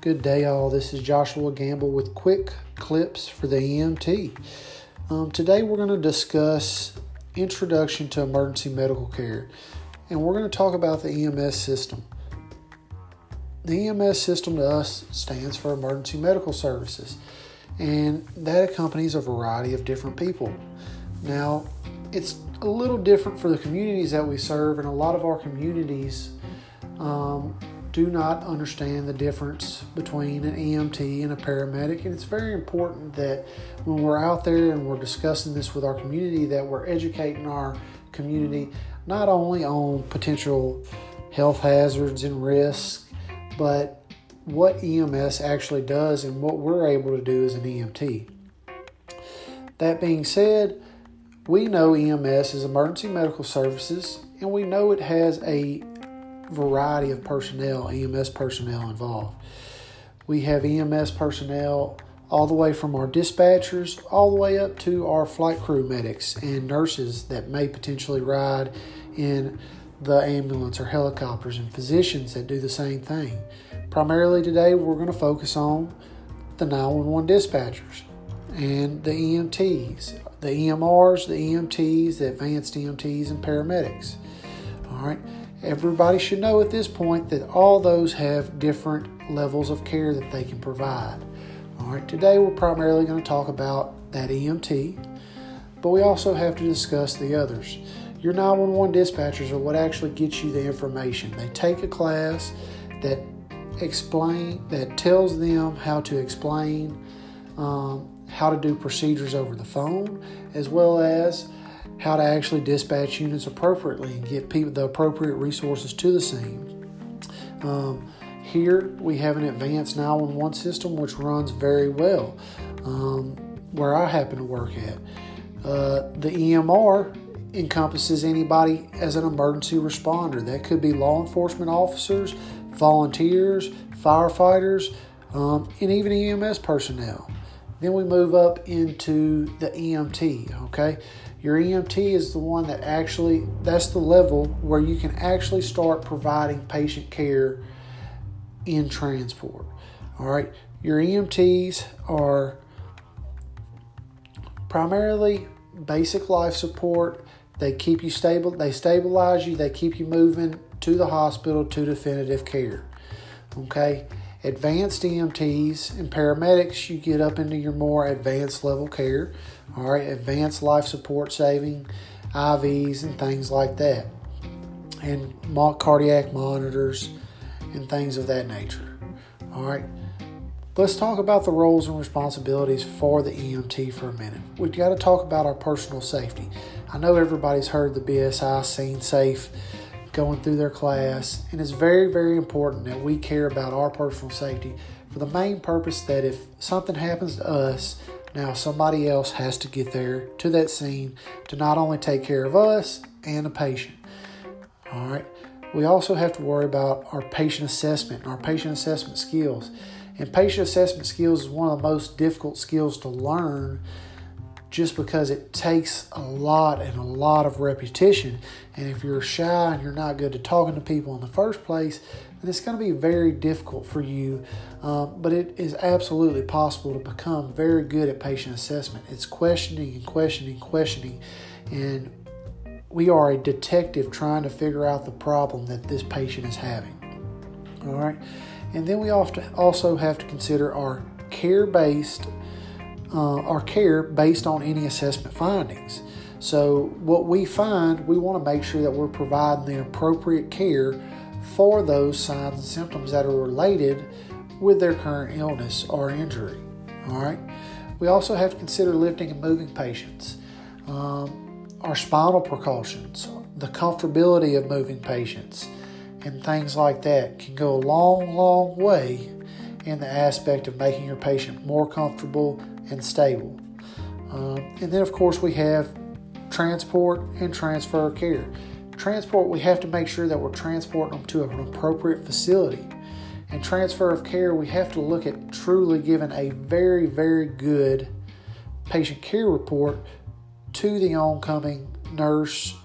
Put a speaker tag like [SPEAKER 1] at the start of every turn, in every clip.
[SPEAKER 1] Good day, all. This is Joshua Gamble with quick clips for the EMT. Um, today, we're going to discuss introduction to emergency medical care, and we're going to talk about the EMS system. The EMS system to us stands for Emergency Medical Services, and that accompanies a variety of different people. Now, it's a little different for the communities that we serve, and a lot of our communities. Um, do not understand the difference between an EMT and a paramedic. And it's very important that when we're out there and we're discussing this with our community, that we're educating our community not only on potential health hazards and risks, but what EMS actually does and what we're able to do as an EMT. That being said, we know EMS is emergency medical services, and we know it has a variety of personnel, EMS personnel involved. We have EMS personnel all the way from our dispatchers all the way up to our flight crew medics and nurses that may potentially ride in the ambulance or helicopters and physicians that do the same thing. Primarily today, we're going to focus on the 911 dispatchers and the EMTs, the EMRs, the EMTs, the advanced EMTs, and paramedics. All right. Everybody should know at this point that all those have different levels of care that they can provide. All right, today we're primarily going to talk about that EMT, but we also have to discuss the others. Your 911 dispatchers are what actually gets you the information. They take a class that explain that tells them how to explain um, how to do procedures over the phone, as well as how to actually dispatch units appropriately and get people the appropriate resources to the scene. Um, here we have an advanced 911 system which runs very well um, where I happen to work at. Uh, the EMR encompasses anybody as an emergency responder. That could be law enforcement officers, volunteers, firefighters, um, and even EMS personnel. Then we move up into the EMT, okay? Your EMT is the one that actually, that's the level where you can actually start providing patient care in transport. All right, your EMTs are primarily basic life support. They keep you stable, they stabilize you, they keep you moving to the hospital to definitive care. Okay, advanced EMTs and paramedics, you get up into your more advanced level care. All right, advanced life support saving, IVs, and things like that, and mock cardiac monitors and things of that nature. All right, let's talk about the roles and responsibilities for the EMT for a minute. We've got to talk about our personal safety. I know everybody's heard the BSI Scene Safe going through their class. And it's very, very important that we care about our personal safety for the main purpose that if something happens to us, now somebody else has to get there to that scene to not only take care of us and the patient. All right. We also have to worry about our patient assessment and our patient assessment skills. And patient assessment skills is one of the most difficult skills to learn just because it takes a lot and a lot of repetition. And if you're shy and you're not good at talking to people in the first place, then it's going to be very difficult for you. Um, but it is absolutely possible to become very good at patient assessment. It's questioning and questioning, and questioning. And we are a detective trying to figure out the problem that this patient is having. All right. And then we often also have to consider our care based uh, our care based on any assessment findings. So, what we find, we want to make sure that we're providing the appropriate care for those signs and symptoms that are related with their current illness or injury. All right. We also have to consider lifting and moving patients, um, our spinal precautions, the comfortability of moving patients, and things like that can go a long, long way in the aspect of making your patient more comfortable and stable. Um, and then, of course, we have transport and transfer care. Transport, we have to make sure that we're transporting them to an appropriate facility. And transfer of care, we have to look at truly giving a very, very good patient care report to the oncoming nurse,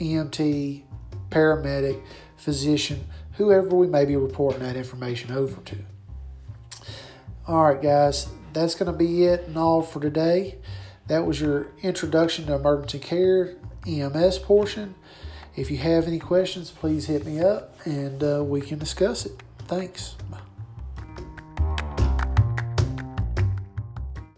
[SPEAKER 1] EMT, paramedic, physician, whoever we may be reporting that information over to. All right, guys, that's going to be it and all for today. That was your introduction to emergency care EMS portion. If you have any questions, please hit me up and uh, we can discuss it. Thanks.